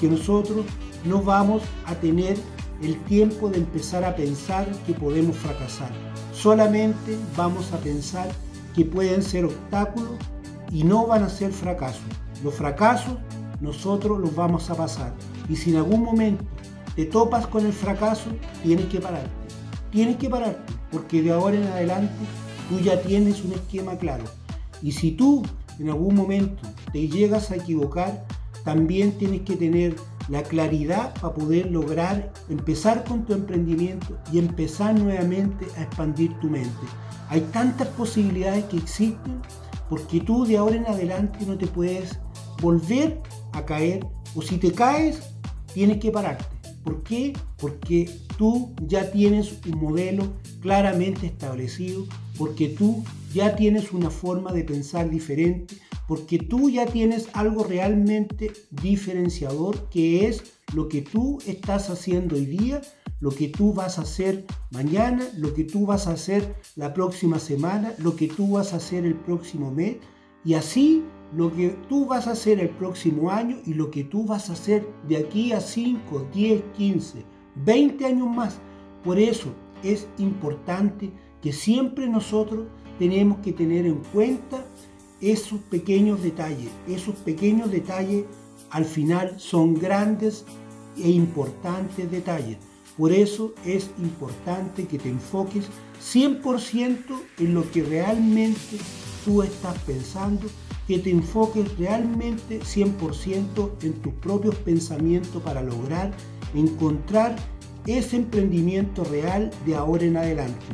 que nosotros no vamos a tener el tiempo de empezar a pensar que podemos fracasar. Solamente vamos a pensar que pueden ser obstáculos y no van a ser fracasos. Los fracasos nosotros los vamos a pasar. Y si en algún momento te topas con el fracaso, tienes que pararte. Tienes que pararte, porque de ahora en adelante tú ya tienes un esquema claro. Y si tú en algún momento te llegas a equivocar, también tienes que tener la claridad para poder lograr empezar con tu emprendimiento y empezar nuevamente a expandir tu mente. Hay tantas posibilidades que existen porque tú de ahora en adelante no te puedes volver a caer o si te caes tienes que pararte. ¿Por qué? Porque tú ya tienes un modelo claramente establecido, porque tú ya tienes una forma de pensar diferente, porque tú ya tienes algo realmente diferenciador que es lo que tú estás haciendo hoy día, lo que tú vas a hacer mañana, lo que tú vas a hacer la próxima semana, lo que tú vas a hacer el próximo mes y así lo que tú vas a hacer el próximo año y lo que tú vas a hacer de aquí a 5, 10, 15, 20 años más. Por eso es importante que siempre nosotros tenemos que tener en cuenta esos pequeños detalles. Esos pequeños detalles al final son grandes e importantes detalles. Por eso es importante que te enfoques 100% en lo que realmente tú estás pensando, que te enfoques realmente 100% en tus propios pensamientos para lograr encontrar ese emprendimiento real de ahora en adelante.